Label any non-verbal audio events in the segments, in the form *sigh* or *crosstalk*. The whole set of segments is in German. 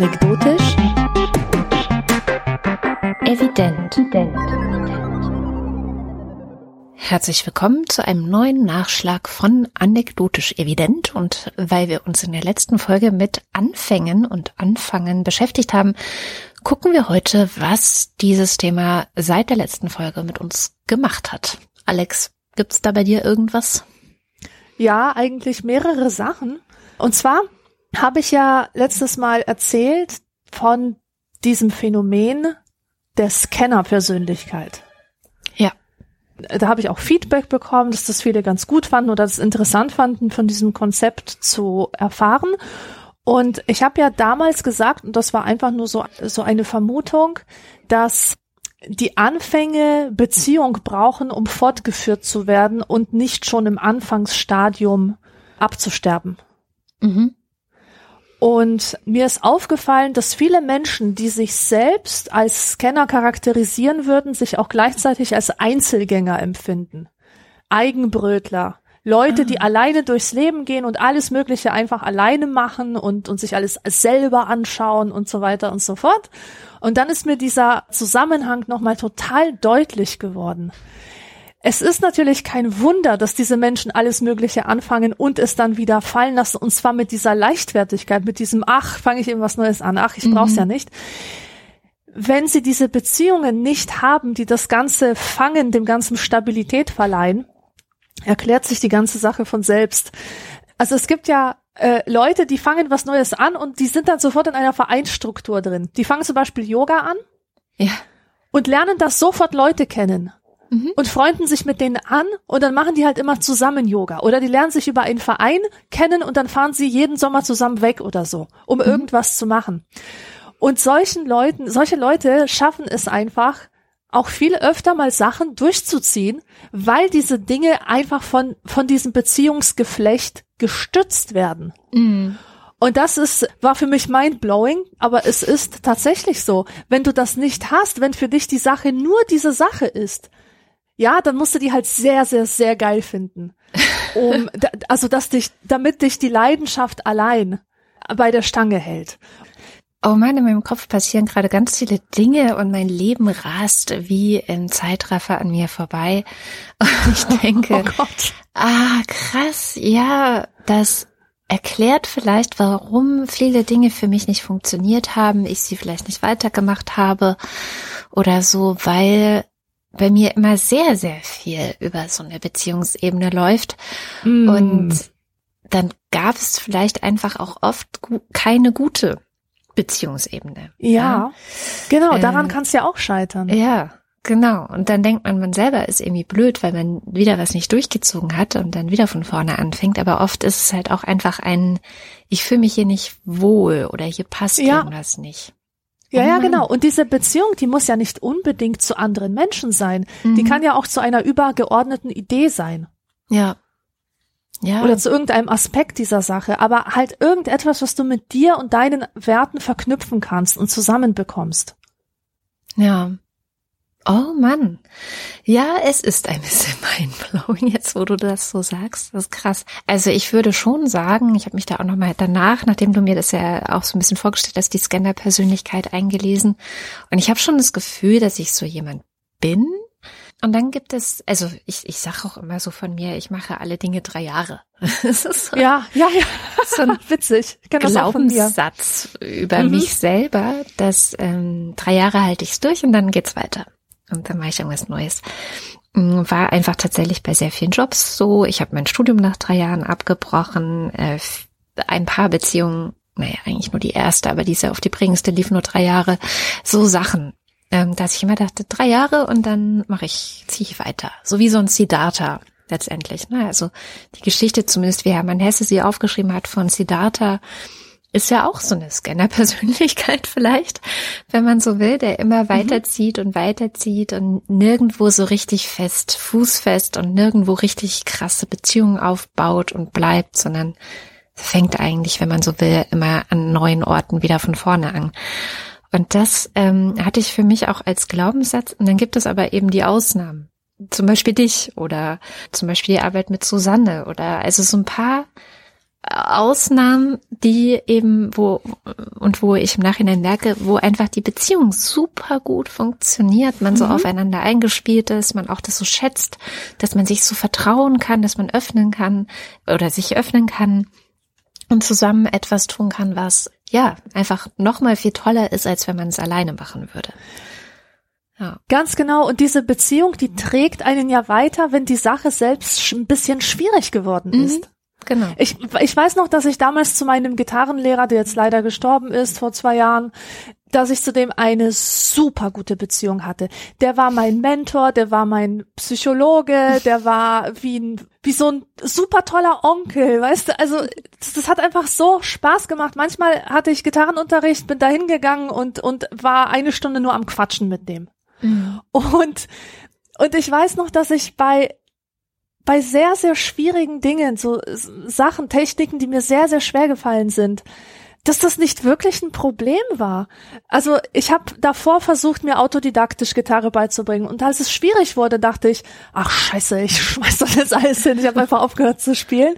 Anekdotisch. Evident. Herzlich willkommen zu einem neuen Nachschlag von Anekdotisch Evident. Und weil wir uns in der letzten Folge mit Anfängen und Anfangen beschäftigt haben, gucken wir heute, was dieses Thema seit der letzten Folge mit uns gemacht hat. Alex, gibt's da bei dir irgendwas? Ja, eigentlich mehrere Sachen. Und zwar habe ich ja letztes Mal erzählt von diesem Phänomen der Scanner-Persönlichkeit. Ja. Da habe ich auch Feedback bekommen, dass das viele ganz gut fanden oder das interessant fanden, von diesem Konzept zu erfahren. Und ich habe ja damals gesagt, und das war einfach nur so, so eine Vermutung, dass die Anfänge Beziehung brauchen, um fortgeführt zu werden und nicht schon im Anfangsstadium abzusterben. Mhm. Und mir ist aufgefallen, dass viele Menschen, die sich selbst als Scanner charakterisieren würden, sich auch gleichzeitig als Einzelgänger empfinden. Eigenbrötler. Leute, die ah. alleine durchs Leben gehen und alles Mögliche einfach alleine machen und, und sich alles selber anschauen und so weiter und so fort. Und dann ist mir dieser Zusammenhang nochmal total deutlich geworden. Es ist natürlich kein Wunder, dass diese Menschen alles Mögliche anfangen und es dann wieder fallen lassen, und zwar mit dieser Leichtfertigkeit, mit diesem, ach, fange ich eben was Neues an, ach, ich mhm. brauch's ja nicht. Wenn sie diese Beziehungen nicht haben, die das Ganze fangen, dem Ganzen Stabilität verleihen, erklärt sich die ganze Sache von selbst. Also es gibt ja äh, Leute, die fangen was Neues an und die sind dann sofort in einer Vereinsstruktur drin. Die fangen zum Beispiel Yoga an ja. und lernen das sofort Leute kennen mhm. und freunden sich mit denen an und dann machen die halt immer zusammen Yoga oder die lernen sich über einen Verein kennen und dann fahren sie jeden Sommer zusammen weg oder so, um mhm. irgendwas zu machen. Und solchen Leuten, solche Leute schaffen es einfach, auch viel öfter mal Sachen durchzuziehen, weil diese Dinge einfach von, von diesem Beziehungsgeflecht gestützt werden. Mm. Und das ist, war für mich mindblowing, aber es ist tatsächlich so. Wenn du das nicht hast, wenn für dich die Sache nur diese Sache ist, ja, dann musst du die halt sehr, sehr, sehr geil finden. Um, *laughs* also, dass dich, damit dich die Leidenschaft allein bei der Stange hält. Oh Mann, in meinem Kopf passieren gerade ganz viele Dinge und mein Leben rast wie im Zeitraffer an mir vorbei. *laughs* Und ich *laughs* denke, oh ah, krass, ja, das erklärt vielleicht, warum viele Dinge für mich nicht funktioniert haben, ich sie vielleicht nicht weitergemacht habe oder so, weil bei mir immer sehr, sehr viel über so eine Beziehungsebene läuft. Mm. Und dann gab es vielleicht einfach auch oft gu keine gute Beziehungsebene. Ja, ja. genau, daran kann es ja auch scheitern. Ja, genau. Und dann denkt man, man selber ist irgendwie blöd, weil man wieder was nicht durchgezogen hat und dann wieder von vorne anfängt. Aber oft ist es halt auch einfach ein, ich fühle mich hier nicht wohl oder hier passt ja. irgendwas nicht. Ja, ja, oh genau. Und diese Beziehung, die muss ja nicht unbedingt zu anderen Menschen sein. Mhm. Die kann ja auch zu einer übergeordneten Idee sein. Ja. Ja. Oder zu irgendeinem Aspekt dieser Sache, aber halt irgendetwas, was du mit dir und deinen Werten verknüpfen kannst und zusammenbekommst. Ja. Oh Mann. Ja, es ist ein bisschen *laughs* mindblowing jetzt, wo du das so sagst. Das ist krass. Also ich würde schon sagen, ich habe mich da auch nochmal danach, nachdem du mir das ja auch so ein bisschen vorgestellt hast, die Scanner-Persönlichkeit eingelesen. Und ich habe schon das Gefühl, dass ich so jemand bin, und dann gibt es, also ich, ich sage auch immer so von mir, ich mache alle Dinge drei Jahre. *laughs* So, ja, ja, ja. *laughs* So ein witzig. Ich Glaubenssatz über mhm. mich selber, dass ähm, drei Jahre halte ich es durch und dann geht's weiter. Und dann mache ich irgendwas Neues. Mm, war einfach tatsächlich bei sehr vielen Jobs so. Ich habe mein Studium nach drei Jahren abgebrochen. Äh, ein paar Beziehungen naja, eigentlich nur die erste, aber diese auf die prägendste lief nur drei Jahre. So Sachen ähm, dass ich immer dachte, drei Jahre und dann mache ich, ziehe ich weiter. So wie so ein Siddhartha letztendlich. Ne? Also die Geschichte, zumindest wie Hermann Hesse sie aufgeschrieben hat von Siddhartha, ist ja auch so eine Scanner-Persönlichkeit *laughs* vielleicht, wenn man so will, der immer mhm. weiterzieht und weiterzieht und nirgendwo so richtig fest, fußfest und nirgendwo richtig krasse Beziehungen aufbaut und bleibt, sondern fängt eigentlich, wenn man so will, immer an neuen Orten wieder von vorne an. Und das ähm, hatte ich für mich auch als Glaubenssatz. Und dann gibt es aber eben die Ausnahmen. Zum Beispiel dich oder zum Beispiel die Arbeit mit Susanne oder also so ein paar Ausnahmen, die eben, wo, und wo ich im Nachhinein merke, wo einfach die Beziehung super gut funktioniert, man so mhm. aufeinander eingespielt ist, man auch das so schätzt, dass man sich so vertrauen kann, dass man öffnen kann oder sich öffnen kann und zusammen etwas tun kann, was ja einfach noch mal viel toller ist, als wenn man es alleine machen würde. Ja. Ganz genau. Und diese Beziehung, die trägt einen ja weiter, wenn die Sache selbst ein bisschen schwierig geworden mhm. Genau. Ich, ich weiß noch, dass ich damals zu meinem Gitarrenlehrer, der jetzt leider gestorben ist vor zwei Jahren, dass ich zu dem eine super gute Beziehung hatte. Der war mein Mentor, der war mein Psychologe, der war wie ein, wie so ein super toller Onkel, weißt du? Also, das, das hat einfach so Spaß gemacht. Manchmal hatte ich Gitarrenunterricht, bin da hingegangen und, und war eine Stunde nur am Quatschen mit dem. Mhm. Und, und ich weiß noch, dass ich bei bei sehr, sehr schwierigen Dingen, so Sachen, Techniken, die mir sehr, sehr schwer gefallen sind, dass das nicht wirklich ein Problem war. Also ich habe davor versucht, mir autodidaktisch Gitarre beizubringen. Und als es schwierig wurde, dachte ich, ach scheiße, ich *laughs* schmeiß das jetzt alles hin. Ich habe einfach aufgehört zu spielen.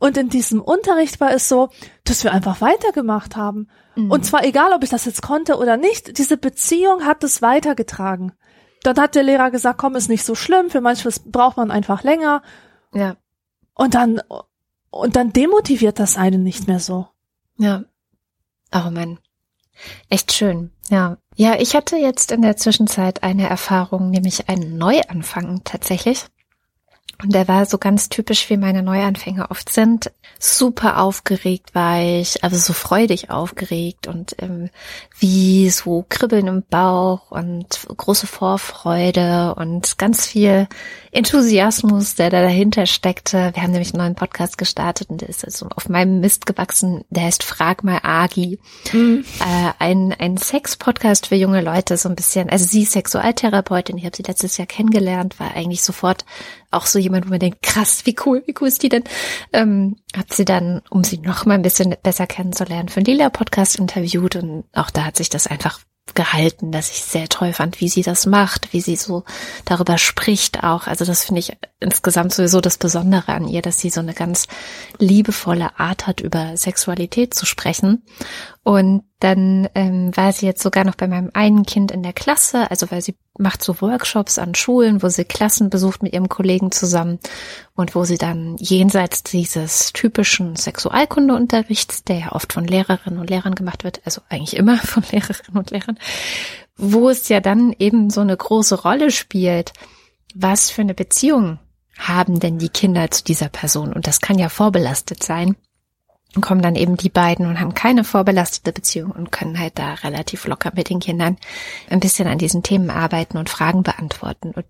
Und in diesem Unterricht war es so, dass wir einfach weitergemacht haben. Mhm. Und zwar egal, ob ich das jetzt konnte oder nicht, diese Beziehung hat es weitergetragen dann hat der Lehrer gesagt, komm, ist nicht so schlimm, für manches braucht man einfach länger. Ja. Und dann, und dann demotiviert das einen nicht mehr so. Ja. Oh man. Echt schön. Ja. Ja, ich hatte jetzt in der Zwischenzeit eine Erfahrung, nämlich einen Neuanfang tatsächlich. Und der war so ganz typisch, wie meine Neuanfänge oft sind. Super aufgeregt war ich, also so freudig aufgeregt und ähm, wie so Kribbeln im Bauch und große Vorfreude und ganz viel Enthusiasmus, der da dahinter steckte. Wir haben nämlich einen neuen Podcast gestartet und der ist also auf meinem Mist gewachsen. Der heißt Frag mal Agi. Mhm. Äh, ein, ein Sex-Podcast für junge Leute, so ein bisschen. Also sie ist Sexualtherapeutin, ich habe sie letztes Jahr kennengelernt, war eigentlich sofort auch so jemand, wo man denkt, krass, wie cool, wie cool ist die denn? Ähm, hat sie dann, um sie noch mal ein bisschen besser kennenzulernen, für den Lila-Podcast interviewt und auch da hat sich das einfach gehalten, dass ich sehr toll fand, wie sie das macht, wie sie so darüber spricht auch. Also das finde ich insgesamt sowieso das Besondere an ihr, dass sie so eine ganz liebevolle Art hat, über Sexualität zu sprechen. Und dann ähm, war sie jetzt sogar noch bei meinem einen Kind in der Klasse, also weil sie macht so Workshops an Schulen, wo sie Klassen besucht mit ihrem Kollegen zusammen und wo sie dann jenseits dieses typischen Sexualkundeunterrichts, der ja oft von Lehrerinnen und Lehrern gemacht wird, also eigentlich immer *laughs* von Lehrerinnen und Lehrern, wo es ja dann eben so eine große Rolle spielt, was für eine Beziehung haben denn die Kinder zu dieser Person? Und das kann ja vorbelastet sein. Kommen dann eben die beiden und haben keine vorbelastete Beziehung und können halt da relativ locker mit den Kindern ein bisschen an diesen Themen arbeiten und Fragen beantworten. Und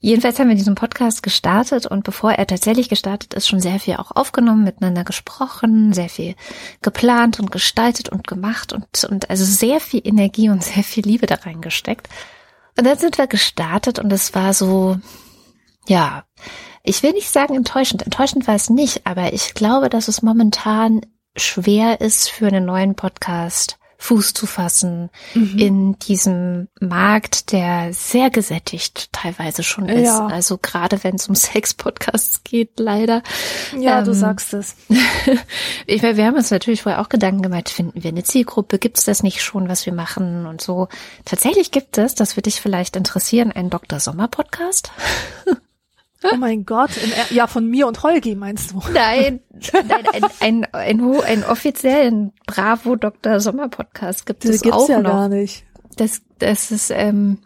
jedenfalls haben wir diesen Podcast gestartet und bevor er tatsächlich gestartet ist, schon sehr viel auch aufgenommen, miteinander gesprochen, sehr viel geplant und gestaltet und gemacht und, und also sehr viel Energie und sehr viel Liebe da reingesteckt. Und dann sind wir gestartet und es war so, ja, ich will nicht sagen enttäuschend. Enttäuschend war es nicht, aber ich glaube, dass es momentan schwer ist für einen neuen Podcast Fuß zu fassen mhm. in diesem Markt, der sehr gesättigt teilweise schon ist. Ja. Also gerade wenn es um Sex-Podcasts geht, leider. Ja, ähm, du sagst es. *laughs* ich, wir haben uns natürlich vorher auch Gedanken gemacht, finden wir eine Zielgruppe, gibt es das nicht schon, was wir machen und so. Tatsächlich gibt es, das würde dich vielleicht interessieren, einen Dr. Sommer Podcast. *laughs* Oh mein Gott, in, ja, von mir und Holgi meinst du? Nein, *laughs* nein ein, ein, ein, ein offiziellen Bravo Dr. Sommer Podcast gibt es gibt's auch ja noch. gar nicht. Das, das ist, ähm,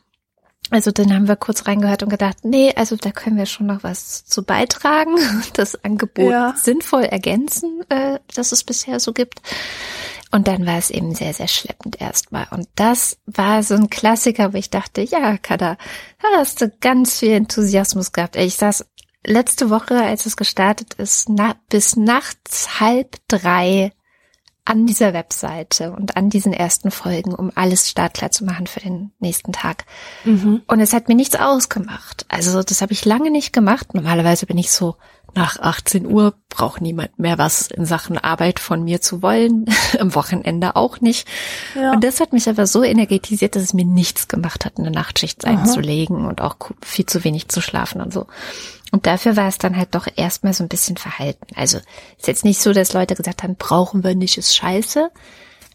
also dann haben wir kurz reingehört und gedacht, nee, also da können wir schon noch was zu beitragen, *laughs* das Angebot ja. sinnvoll ergänzen, äh, das es bisher so gibt. Und dann war es eben sehr, sehr schleppend erstmal. Und das war so ein Klassiker, wo ich dachte, ja, Kada, da hast du ganz viel Enthusiasmus gehabt. Ich saß letzte Woche, als es gestartet ist, na, bis nachts halb drei an dieser Webseite und an diesen ersten Folgen, um alles startklar zu machen für den nächsten Tag. Mhm. Und es hat mir nichts ausgemacht. Also das habe ich lange nicht gemacht. Normalerweise bin ich so nach 18 Uhr braucht niemand mehr was in Sachen Arbeit von mir zu wollen, *laughs* am Wochenende auch nicht. Ja. Und das hat mich aber so energetisiert, dass es mir nichts gemacht hat, eine Nachtschicht Aha. einzulegen und auch viel zu wenig zu schlafen und so. Und dafür war es dann halt doch erstmal so ein bisschen verhalten. Also ist jetzt nicht so, dass Leute gesagt haben, brauchen wir nicht, ist scheiße.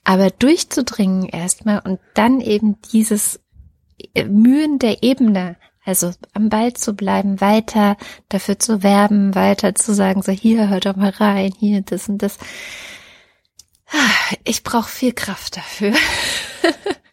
Aber durchzudringen erstmal und dann eben dieses äh, Mühen der Ebene, also am Ball zu bleiben, weiter dafür zu werben, weiter zu sagen, so hier, hört doch mal rein, hier, das und das. Ich brauche viel Kraft dafür. *laughs*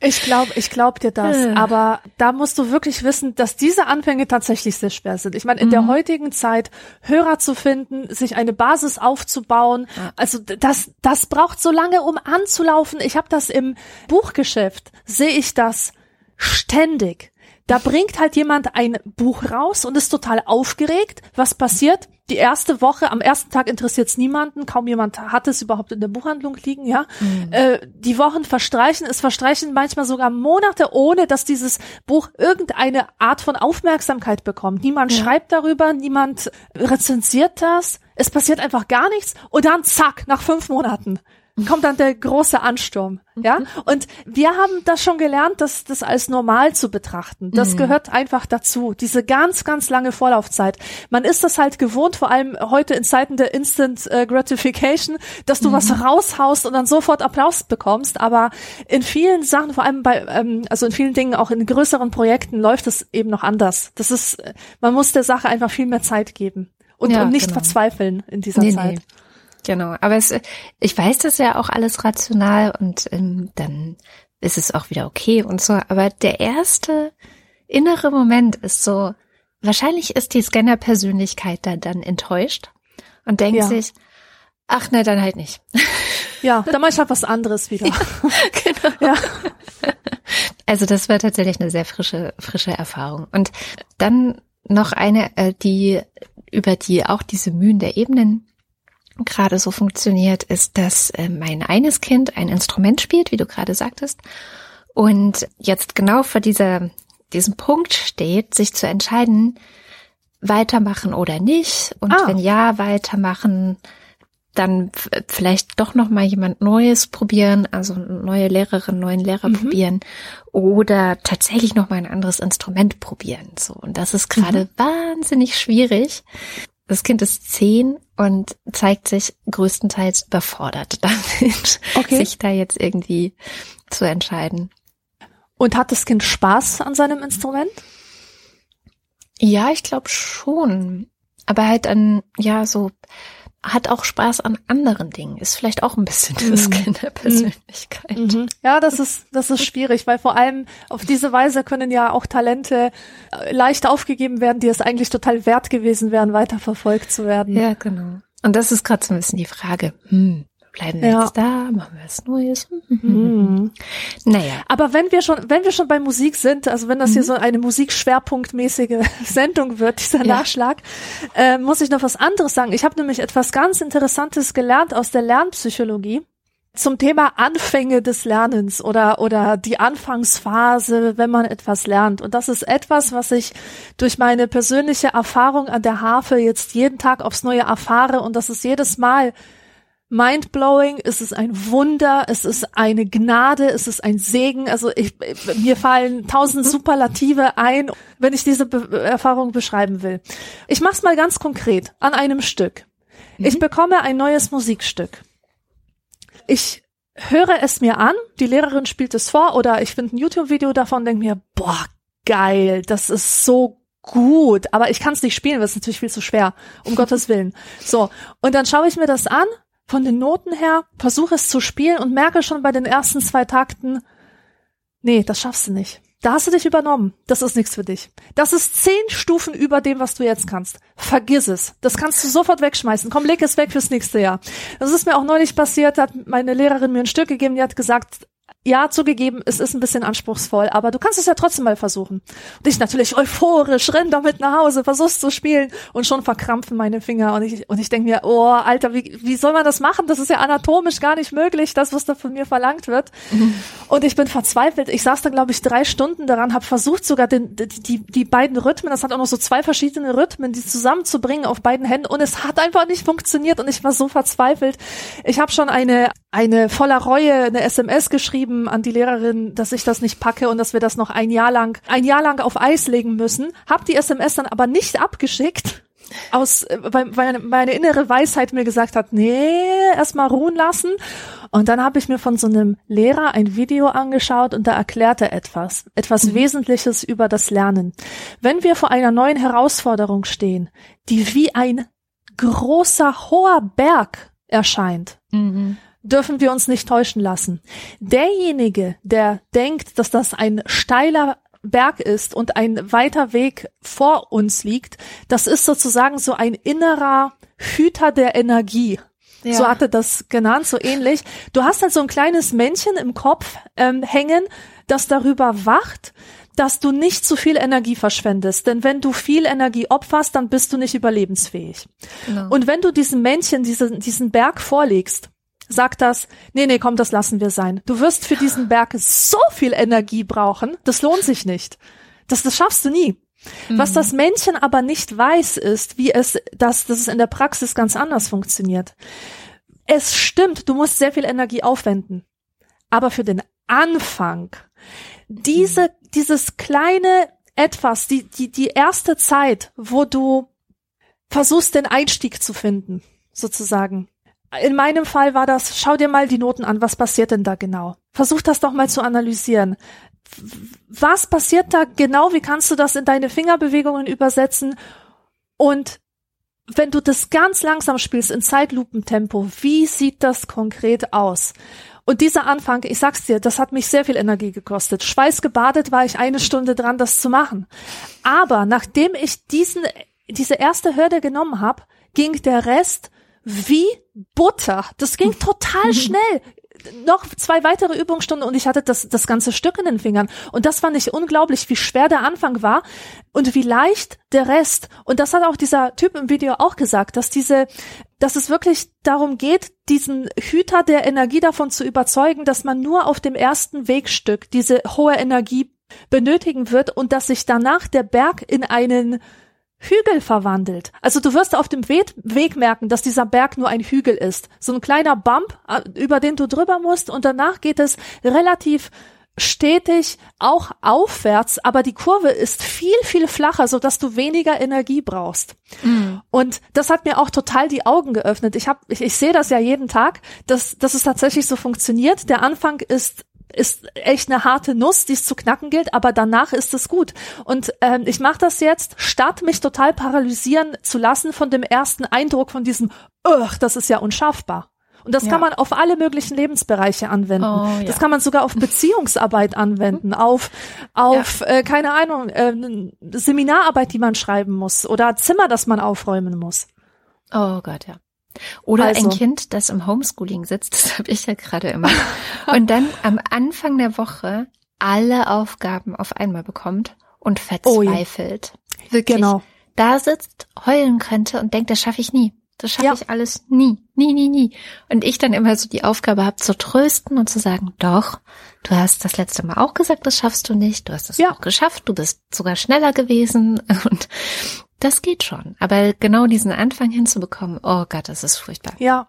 Ich glaube, ich glaube dir das. Aber da musst du wirklich wissen, dass diese Anfänge tatsächlich sehr schwer sind. Ich meine, in mhm. der heutigen Zeit Hörer zu finden, sich eine Basis aufzubauen, ja. also das, das braucht so lange, um anzulaufen. Ich habe das im Buchgeschäft, sehe ich das ständig. Da bringt halt jemand ein Buch raus und ist total aufgeregt. Was passiert? Die erste Woche, am ersten Tag interessiert es niemanden, kaum jemand hat es überhaupt in der Buchhandlung liegen, ja. Mhm. Äh, die Wochen verstreichen, es verstreichen manchmal sogar Monate, ohne dass dieses Buch irgendeine Art von Aufmerksamkeit bekommt. Niemand ja. schreibt darüber, niemand rezensiert das. Es passiert einfach gar nichts und dann zack, nach fünf Monaten kommt dann der große Ansturm, ja? Mhm. Und wir haben das schon gelernt, das, das als normal zu betrachten. Das mhm. gehört einfach dazu. Diese ganz, ganz lange Vorlaufzeit. Man ist das halt gewohnt, vor allem heute in Zeiten der Instant äh, Gratification, dass du mhm. was raushaust und dann sofort Applaus bekommst. Aber in vielen Sachen, vor allem bei, ähm, also in vielen Dingen, auch in größeren Projekten, läuft es eben noch anders. Das ist, man muss der Sache einfach viel mehr Zeit geben. Und, ja, und nicht genau. verzweifeln in dieser nee, Zeit. Nee. Genau, aber es, ich weiß das ja auch alles rational und ähm, dann ist es auch wieder okay und so. Aber der erste innere Moment ist so, wahrscheinlich ist die Scanner-Persönlichkeit da dann enttäuscht und denkt ja. sich, ach na, dann halt nicht. Ja, *laughs* dann mach ich halt was anderes wieder. Ja, *laughs* genau. Ja. Also das war tatsächlich eine sehr frische, frische Erfahrung. Und dann noch eine, äh, die über die auch diese Mühen der Ebenen gerade so funktioniert, ist, dass äh, mein eines Kind ein Instrument spielt, wie du gerade sagtest, und jetzt genau vor dieser, diesem Punkt steht, sich zu entscheiden, weitermachen oder nicht. Und ah. wenn ja, weitermachen, dann vielleicht doch noch mal jemand Neues probieren, also neue Lehrerin, neuen Lehrer mhm. probieren oder tatsächlich noch mal ein anderes Instrument probieren. So und das ist gerade mhm. wahnsinnig schwierig, das Kind ist zehn und zeigt sich größtenteils überfordert *laughs* damit, okay. sich da jetzt irgendwie zu entscheiden. Und hat das Kind Spaß an seinem Instrument? Ja, ich glaube schon. Aber halt an, ja, so hat auch Spaß an anderen Dingen, ist vielleicht auch ein bisschen das mhm. Kind der Persönlichkeit. Mhm. Ja, das ist, das ist schwierig, weil vor allem auf diese Weise können ja auch Talente äh, leicht aufgegeben werden, die es eigentlich total wert gewesen wären, weiterverfolgt zu werden. Ja, genau. Und das ist gerade so ein bisschen die Frage, hm, bleiben wir ja. jetzt da, machen wir was Neues. Mhm. Naja. Aber wenn wir schon, wenn wir schon bei Musik sind, also wenn das mhm. hier so eine musikschwerpunktmäßige *laughs* Sendung wird, dieser ja. Nachschlag, äh, muss ich noch was anderes sagen. Ich habe nämlich etwas ganz Interessantes gelernt aus der Lernpsychologie zum Thema Anfänge des Lernens oder, oder die Anfangsphase, wenn man etwas lernt. Und das ist etwas, was ich durch meine persönliche Erfahrung an der Harfe jetzt jeden Tag aufs Neue erfahre. Und das ist jedes Mal mindblowing, es ist ein Wunder, es ist eine Gnade, es ist ein Segen. Also ich, mir fallen tausend Superlative ein, wenn ich diese Be Erfahrung beschreiben will. Ich mach's mal ganz konkret an einem Stück. Mhm. Ich bekomme ein neues Musikstück. Ich höre es mir an, die Lehrerin spielt es vor oder ich finde ein YouTube-Video davon, denke mir, boah, geil, das ist so gut, aber ich kann es nicht spielen, weil es ist natürlich viel zu schwer, um *laughs* Gottes Willen. So, und dann schaue ich mir das an von den Noten her, versuche es zu spielen und merke schon bei den ersten zwei Takten, nee, das schaffst du nicht. Da hast du dich übernommen. Das ist nichts für dich. Das ist zehn Stufen über dem, was du jetzt kannst. Vergiss es. Das kannst du sofort wegschmeißen. Komm, leg es weg fürs nächste Jahr. Das ist mir auch neulich passiert, hat meine Lehrerin mir ein Stück gegeben, die hat gesagt, ja, zugegeben, es ist ein bisschen anspruchsvoll, aber du kannst es ja trotzdem mal versuchen. Und ich natürlich euphorisch, renn damit nach Hause, versuch's zu spielen und schon verkrampfen meine Finger und ich, und ich denke mir, oh, Alter, wie, wie soll man das machen? Das ist ja anatomisch gar nicht möglich, das, was da von mir verlangt wird. Mhm. Und ich bin verzweifelt. Ich saß da, glaube ich, drei Stunden daran, habe versucht sogar den, die, die, die beiden Rhythmen, das hat auch noch so zwei verschiedene Rhythmen, die zusammenzubringen auf beiden Händen und es hat einfach nicht funktioniert und ich war so verzweifelt. Ich habe schon eine, eine voller Reue, eine SMS geschrieben, an die Lehrerin, dass ich das nicht packe und dass wir das noch ein Jahr lang, ein Jahr lang auf Eis legen müssen. Hab die SMS dann aber nicht abgeschickt aus, weil, weil meine innere Weisheit mir gesagt hat, nee, erstmal ruhen lassen. Und dann habe ich mir von so einem Lehrer ein Video angeschaut und da erklärte etwas, etwas mhm. Wesentliches über das Lernen. Wenn wir vor einer neuen Herausforderung stehen, die wie ein großer, hoher Berg erscheint, mhm dürfen wir uns nicht täuschen lassen. Derjenige, der denkt, dass das ein steiler Berg ist und ein weiter Weg vor uns liegt, das ist sozusagen so ein innerer Hüter der Energie. Ja. So hatte das genannt, so ähnlich. Du hast halt so ein kleines Männchen im Kopf ähm, hängen, das darüber wacht, dass du nicht zu viel Energie verschwendest. Denn wenn du viel Energie opferst, dann bist du nicht überlebensfähig. Genau. Und wenn du diesem Männchen diesen, diesen Berg vorlegst, sagt das, nee, nee, komm, das lassen wir sein. Du wirst für diesen Berg so viel Energie brauchen, das lohnt sich nicht. Das, das schaffst du nie. Mhm. Was das Männchen aber nicht weiß, ist, wie es, dass, dass es in der Praxis ganz anders funktioniert. Es stimmt, du musst sehr viel Energie aufwenden. Aber für den Anfang, diese, mhm. dieses kleine etwas, die, die, die erste Zeit, wo du versuchst, den Einstieg zu finden, sozusagen, in meinem Fall war das, schau dir mal die Noten an, was passiert denn da genau? Versuch das doch mal zu analysieren. Was passiert da genau? Wie kannst du das in deine Fingerbewegungen übersetzen? Und wenn du das ganz langsam spielst in Zeitlupentempo, wie sieht das konkret aus? Und dieser Anfang, ich sag's dir, das hat mich sehr viel Energie gekostet. Schweißgebadet war ich eine Stunde dran, das zu machen. Aber nachdem ich diesen, diese erste Hürde genommen habe, ging der Rest wie Butter. Das ging total schnell. Noch zwei weitere Übungsstunden und ich hatte das, das ganze Stück in den Fingern. Und das fand ich unglaublich, wie schwer der Anfang war und wie leicht der Rest. Und das hat auch dieser Typ im Video auch gesagt, dass diese, dass es wirklich darum geht, diesen Hüter der Energie davon zu überzeugen, dass man nur auf dem ersten Wegstück diese hohe Energie benötigen wird und dass sich danach der Berg in einen Hügel verwandelt. Also du wirst auf dem Weg merken, dass dieser Berg nur ein Hügel ist. So ein kleiner Bump, äh, über den du drüber musst und danach geht es relativ stetig auch aufwärts, aber die Kurve ist viel, viel flacher, so dass du weniger Energie brauchst. Mm. Und das hat mir auch total die Augen geöffnet. Ich habe, ich, ich sehe das ja jeden Tag, dass, dass es tatsächlich so funktioniert. Der Anfang ist ist echt eine harte Nuss, die es zu knacken gilt, aber danach ist es gut. Und ähm, ich mache das jetzt, statt mich total paralysieren zu lassen von dem ersten Eindruck von diesem, das ist ja unschaffbar. Und das ja. kann man auf alle möglichen Lebensbereiche anwenden. Oh, ja. Das kann man sogar auf Beziehungsarbeit anwenden, auf, auf ja. äh, keine Ahnung, äh, Seminararbeit, die man schreiben muss oder Zimmer, das man aufräumen muss. Oh Gott, ja. Oder also. ein Kind, das im Homeschooling sitzt, *laughs* das habe ich ja gerade immer, und dann am Anfang der Woche alle Aufgaben auf einmal bekommt und verzweifelt. Oh, Wirklich. Genau. Da sitzt, heulen könnte und denkt, das schaffe ich nie. Das schaffe ja. ich alles nie, nie, nie, nie. Und ich dann immer so die Aufgabe habe zu trösten und zu sagen, doch, du hast das letzte Mal auch gesagt, das schaffst du nicht. Du hast es ja. auch geschafft. Du bist sogar schneller gewesen. *laughs* Und das geht schon. Aber genau diesen Anfang hinzubekommen, oh Gott, das ist furchtbar. Ja.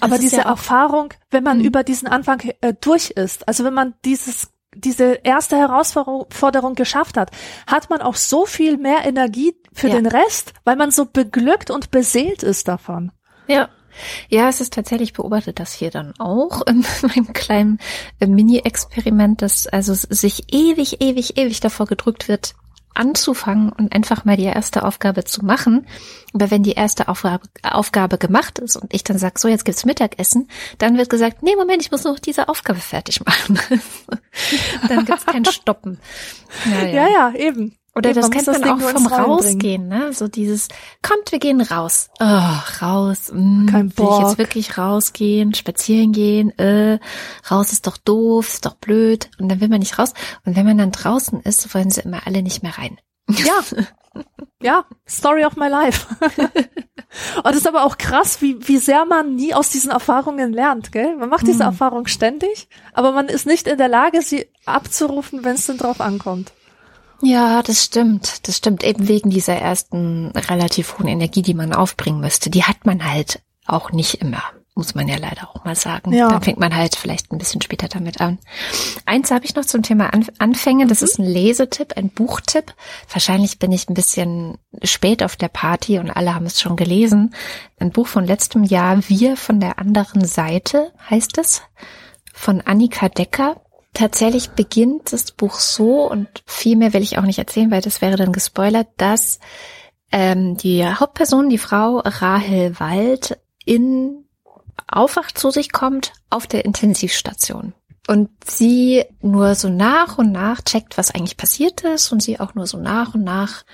Aber diese ja Erfahrung, wenn man mhm. über diesen Anfang äh, durch ist, also wenn man dieses diese erste Herausforderung geschafft hat, hat man auch so viel mehr Energie für ja. den Rest, weil man so beglückt und beseelt ist davon. Ja. Ja, es ist tatsächlich beobachtet das hier dann auch *laughs* in meinem kleinen äh, Mini-Experiment, dass also sich ewig, ewig, ewig davor gedrückt wird, anzufangen und einfach mal die erste Aufgabe zu machen. Aber wenn die erste Aufgabe, Aufgabe gemacht ist und ich dann sage, so jetzt gibt's Mittagessen, dann wird gesagt, nee, Moment, ich muss noch diese Aufgabe fertig *laughs* machen. dann gibt's kein Stoppen. *laughs* Naja. Ja, ja, eben. Oder das kennt man auch vom Rausgehen, ne? So dieses, kommt, wir gehen raus. Oh, raus. Mh, Kein Bock. Will ich jetzt wirklich rausgehen, spazieren gehen, äh, raus ist doch doof, ist doch blöd. Und dann will man nicht raus. Und wenn man dann draußen ist, wollen sie immer alle nicht mehr rein. Ja. *laughs* ja, Story of my life. *laughs* Und das ist aber auch krass, wie, wie sehr man nie aus diesen Erfahrungen lernt, gell? Man macht diese hm. Erfahrung ständig, aber man ist nicht in der Lage, sie abzurufen, wenn es denn drauf ankommt. Ja, das stimmt. Das stimmt. Eben wegen dieser ersten relativ hohen Energie, die man aufbringen müsste. Die hat man halt auch nicht immer, muss man ja leider auch mal sagen. Ja. Dann fängt man halt vielleicht ein bisschen später damit an. Eins habe ich noch zum Thema Anfänge. Das mhm. ist ein Lesetipp, ein Buchtipp. Wahrscheinlich bin ich ein bisschen spät auf der Party und alle haben es schon gelesen. Ein Buch von letztem Jahr, Wir von der anderen Seite heißt es, von Annika Decker Tatsächlich beginnt das Buch so, und viel mehr will ich auch nicht erzählen, weil das wäre dann gespoilert, dass ähm, die Hauptperson, die Frau Rahel Wald, in Aufwacht zu sich kommt auf der Intensivstation. Und sie nur so nach und nach checkt, was eigentlich passiert ist und sie auch nur so nach und nach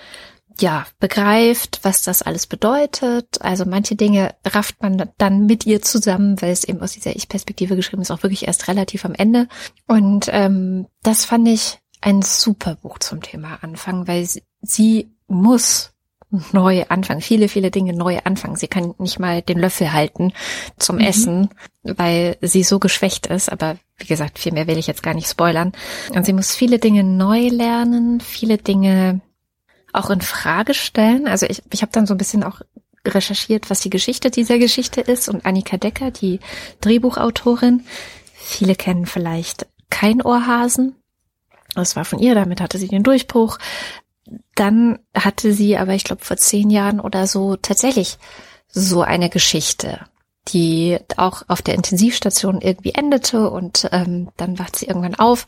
ja, begreift, was das alles bedeutet. Also manche Dinge rafft man dann mit ihr zusammen, weil es eben aus dieser Ich-Perspektive geschrieben ist, auch wirklich erst relativ am Ende. Und ähm, das fand ich ein super Buch zum Thema Anfang, weil sie, sie muss neu anfangen, viele, viele Dinge neu anfangen. Sie kann nicht mal den Löffel halten zum mhm. Essen, weil sie so geschwächt ist. Aber wie gesagt, viel mehr will ich jetzt gar nicht spoilern. Und sie muss viele Dinge neu lernen, viele Dinge auch in Frage stellen. Also ich, ich habe dann so ein bisschen auch recherchiert, was die Geschichte dieser Geschichte ist. Und Annika Decker, die Drehbuchautorin, viele kennen vielleicht kein Ohrhasen. Das war von ihr, damit hatte sie den Durchbruch. Dann hatte sie aber, ich glaube, vor zehn Jahren oder so tatsächlich so eine Geschichte die auch auf der Intensivstation irgendwie endete und ähm, dann wacht sie irgendwann auf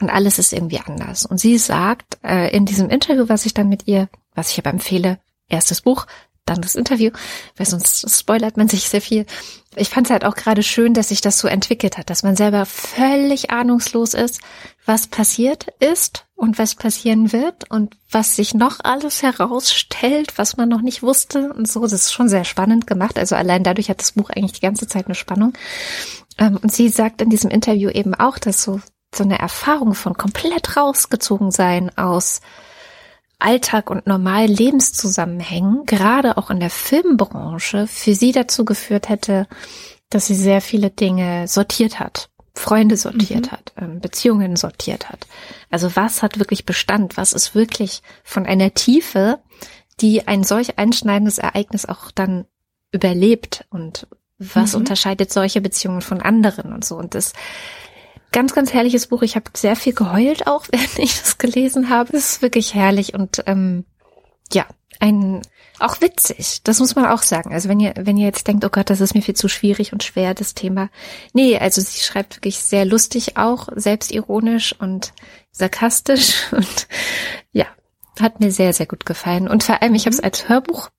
und alles ist irgendwie anders. Und sie sagt äh, in diesem Interview, was ich dann mit ihr, was ich aber empfehle, erstes Buch, dann das Interview, weil sonst spoilert man sich sehr viel. Ich fand es halt auch gerade schön, dass sich das so entwickelt hat, dass man selber völlig ahnungslos ist, was passiert ist und was passieren wird und was sich noch alles herausstellt, was man noch nicht wusste und so. Das ist schon sehr spannend gemacht. Also allein dadurch hat das Buch eigentlich die ganze Zeit eine Spannung. Ähm, und sie sagt in diesem Interview eben auch, dass so, so eine Erfahrung von komplett rausgezogen sein aus Alltag und normalen Lebenszusammenhängen, gerade auch in der Filmbranche, für sie dazu geführt hätte, dass sie sehr viele Dinge sortiert hat, Freunde sortiert mhm. hat, ähm, Beziehungen sortiert hat. Also was hat wirklich Bestand? Was ist wirklich von einer Tiefe, die ein solch einschneidendes Ereignis auch dann überlebt und was mhm. unterscheidet solche Beziehungen von anderen und so. Und das Ganz, ganz herrliches Buch. Ich habe sehr viel geheult auch, *laughs* während ich das gelesen habe. Es ist wirklich herrlich und ähm, ja, ein auch witzig. Das muss man auch sagen. Also wenn ihr wenn ihr jetzt denkt, oh Gott, das ist mir viel zu schwierig und schwer das Thema. Nee, also sie schreibt wirklich sehr lustig auch, selbstironisch und sarkastisch *laughs* und ja, hat mir sehr sehr gut gefallen und vor allem ich habe es als Hörbuch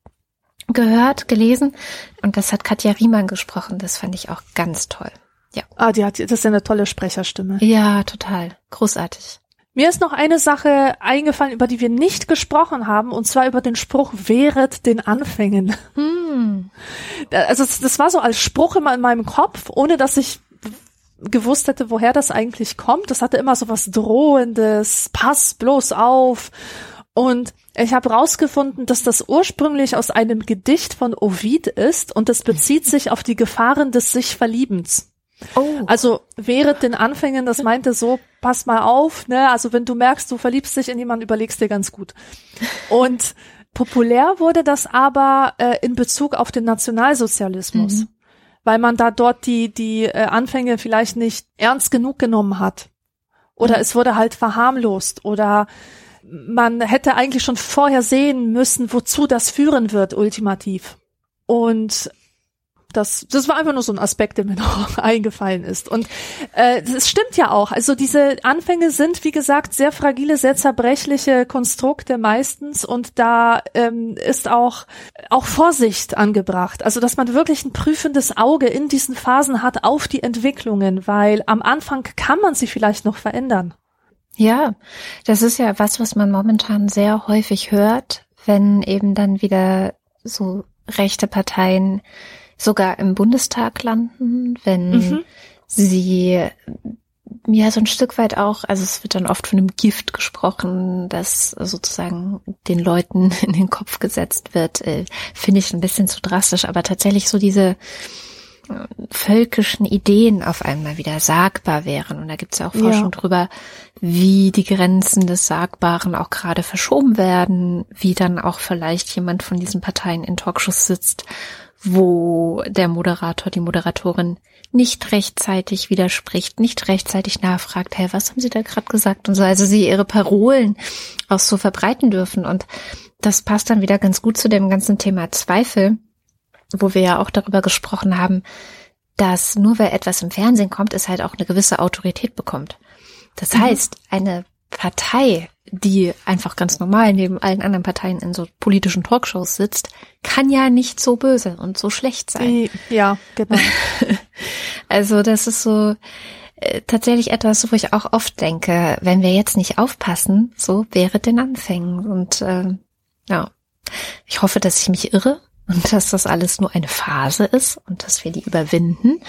gehört, gelesen und das hat Katja Riemann gesprochen. Das fand ich auch ganz toll. Ja. Ah, die hat, das ist ja eine tolle Sprecherstimme. Ja, total. Großartig. Mir ist noch eine Sache eingefallen, über die wir nicht gesprochen haben, und zwar über den Spruch wehret den Anfängen. Hm. Also das war so als Spruch immer in meinem Kopf, ohne dass ich gewusst hätte, woher das eigentlich kommt. Das hatte immer so was Drohendes, pass bloß auf. Und ich habe rausgefunden, dass das ursprünglich aus einem Gedicht von Ovid ist und es bezieht sich auf die Gefahren des sich Verliebens. Oh. Also während den Anfängen, das meinte so, pass mal auf, ne, also wenn du merkst, du verliebst dich in jemanden, überlegst dir ganz gut. Und populär wurde das aber äh, in Bezug auf den Nationalsozialismus, mhm. weil man da dort die, die äh, Anfänge vielleicht nicht ernst genug genommen hat. Oder mhm. es wurde halt verharmlost oder man hätte eigentlich schon vorher sehen müssen, wozu das führen wird, ultimativ. Und das, das war einfach nur so ein Aspekt, der mir *laughs* noch eingefallen ist. Und äh, es stimmt ja auch. Also diese Anfänge sind, wie gesagt, sehr fragile, sehr zerbrechliche Konstrukte meistens. Und da ähm, ist auch, auch Vorsicht angebracht. Also dass man wirklich ein prüfendes Auge in diesen Phasen hat auf die Entwicklungen, weil am Anfang kann man sie vielleicht noch verändern. Ja, das ist ja was, was man momentan sehr häufig hört, wenn eben dann wieder so rechte Parteien sogar im Bundestag landen, wenn mhm. sie ja so ein Stück weit auch, also es wird dann oft von einem Gift gesprochen, das sozusagen den Leuten *laughs* in den Kopf gesetzt wird, äh, finde ich ein bisschen zu drastisch, aber tatsächlich so diese völkischen Ideen auf einmal wieder sagbar wären. Und da gibt es ja auch Forschung ja. drüber, wie die Grenzen des Sagbaren auch gerade verschoben werden, wie dann auch vielleicht jemand von diesen Parteien in Talkshows sitzt, wo der Moderator, die Moderatorin nicht rechtzeitig widerspricht, nicht rechtzeitig nachfragt, hey, was haben Sie da gerade gesagt und so, also sie ihre Parolen auch so verbreiten dürfen. Und das passt dann wieder ganz gut zu dem ganzen Thema Zweifel wo wir ja auch darüber gesprochen haben, dass nur wer etwas im Fernsehen kommt, es halt auch eine gewisse Autorität bekommt. Das mhm. heißt, eine Partei, die einfach ganz normal neben allen anderen Parteien in so politischen Talkshows sitzt, kann ja nicht so böse und so schlecht sein. Ja, genau. *laughs* also das ist so äh, tatsächlich etwas, wo ich auch oft denke, wenn wir jetzt nicht aufpassen, so wäre den Anfängen. Und äh, ja, ich hoffe, dass ich mich irre und dass das alles nur eine Phase ist und dass wir die überwinden.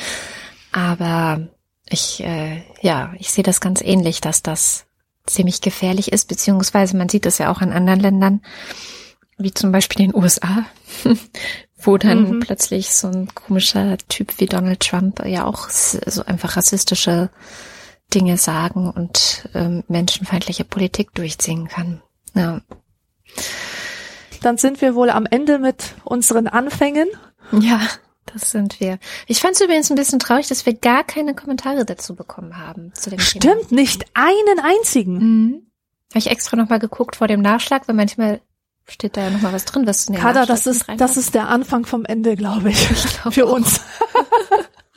Aber ich, äh, ja, ich sehe das ganz ähnlich, dass das ziemlich gefährlich ist, beziehungsweise man sieht es ja auch in anderen Ländern, wie zum Beispiel den USA, *laughs* wo dann mhm. plötzlich so ein komischer Typ wie Donald Trump ja auch so einfach rassistische Dinge sagen und ähm, menschenfeindliche Politik durchziehen kann. Ja dann sind wir wohl am Ende mit unseren Anfängen. Ja, das sind wir. Ich fand es übrigens ein bisschen traurig, dass wir gar keine Kommentare dazu bekommen haben. Zu dem Stimmt, Thema. nicht einen einzigen. Mhm. Habe ich extra nochmal geguckt vor dem Nachschlag, weil manchmal steht da ja nochmal was drin, was du Kada, das ist, das ist der Anfang vom Ende, glaube ich. ich glaub Für auch. uns.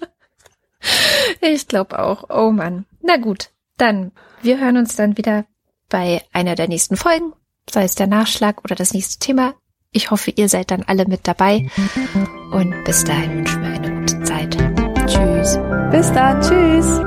*laughs* ich glaube auch. Oh Mann. Na gut, dann, wir hören uns dann wieder bei einer der nächsten Folgen sei es der Nachschlag oder das nächste Thema. Ich hoffe, ihr seid dann alle mit dabei. Und bis dahin wünschen wir eine gute Zeit. Tschüss. Bis dann. Tschüss.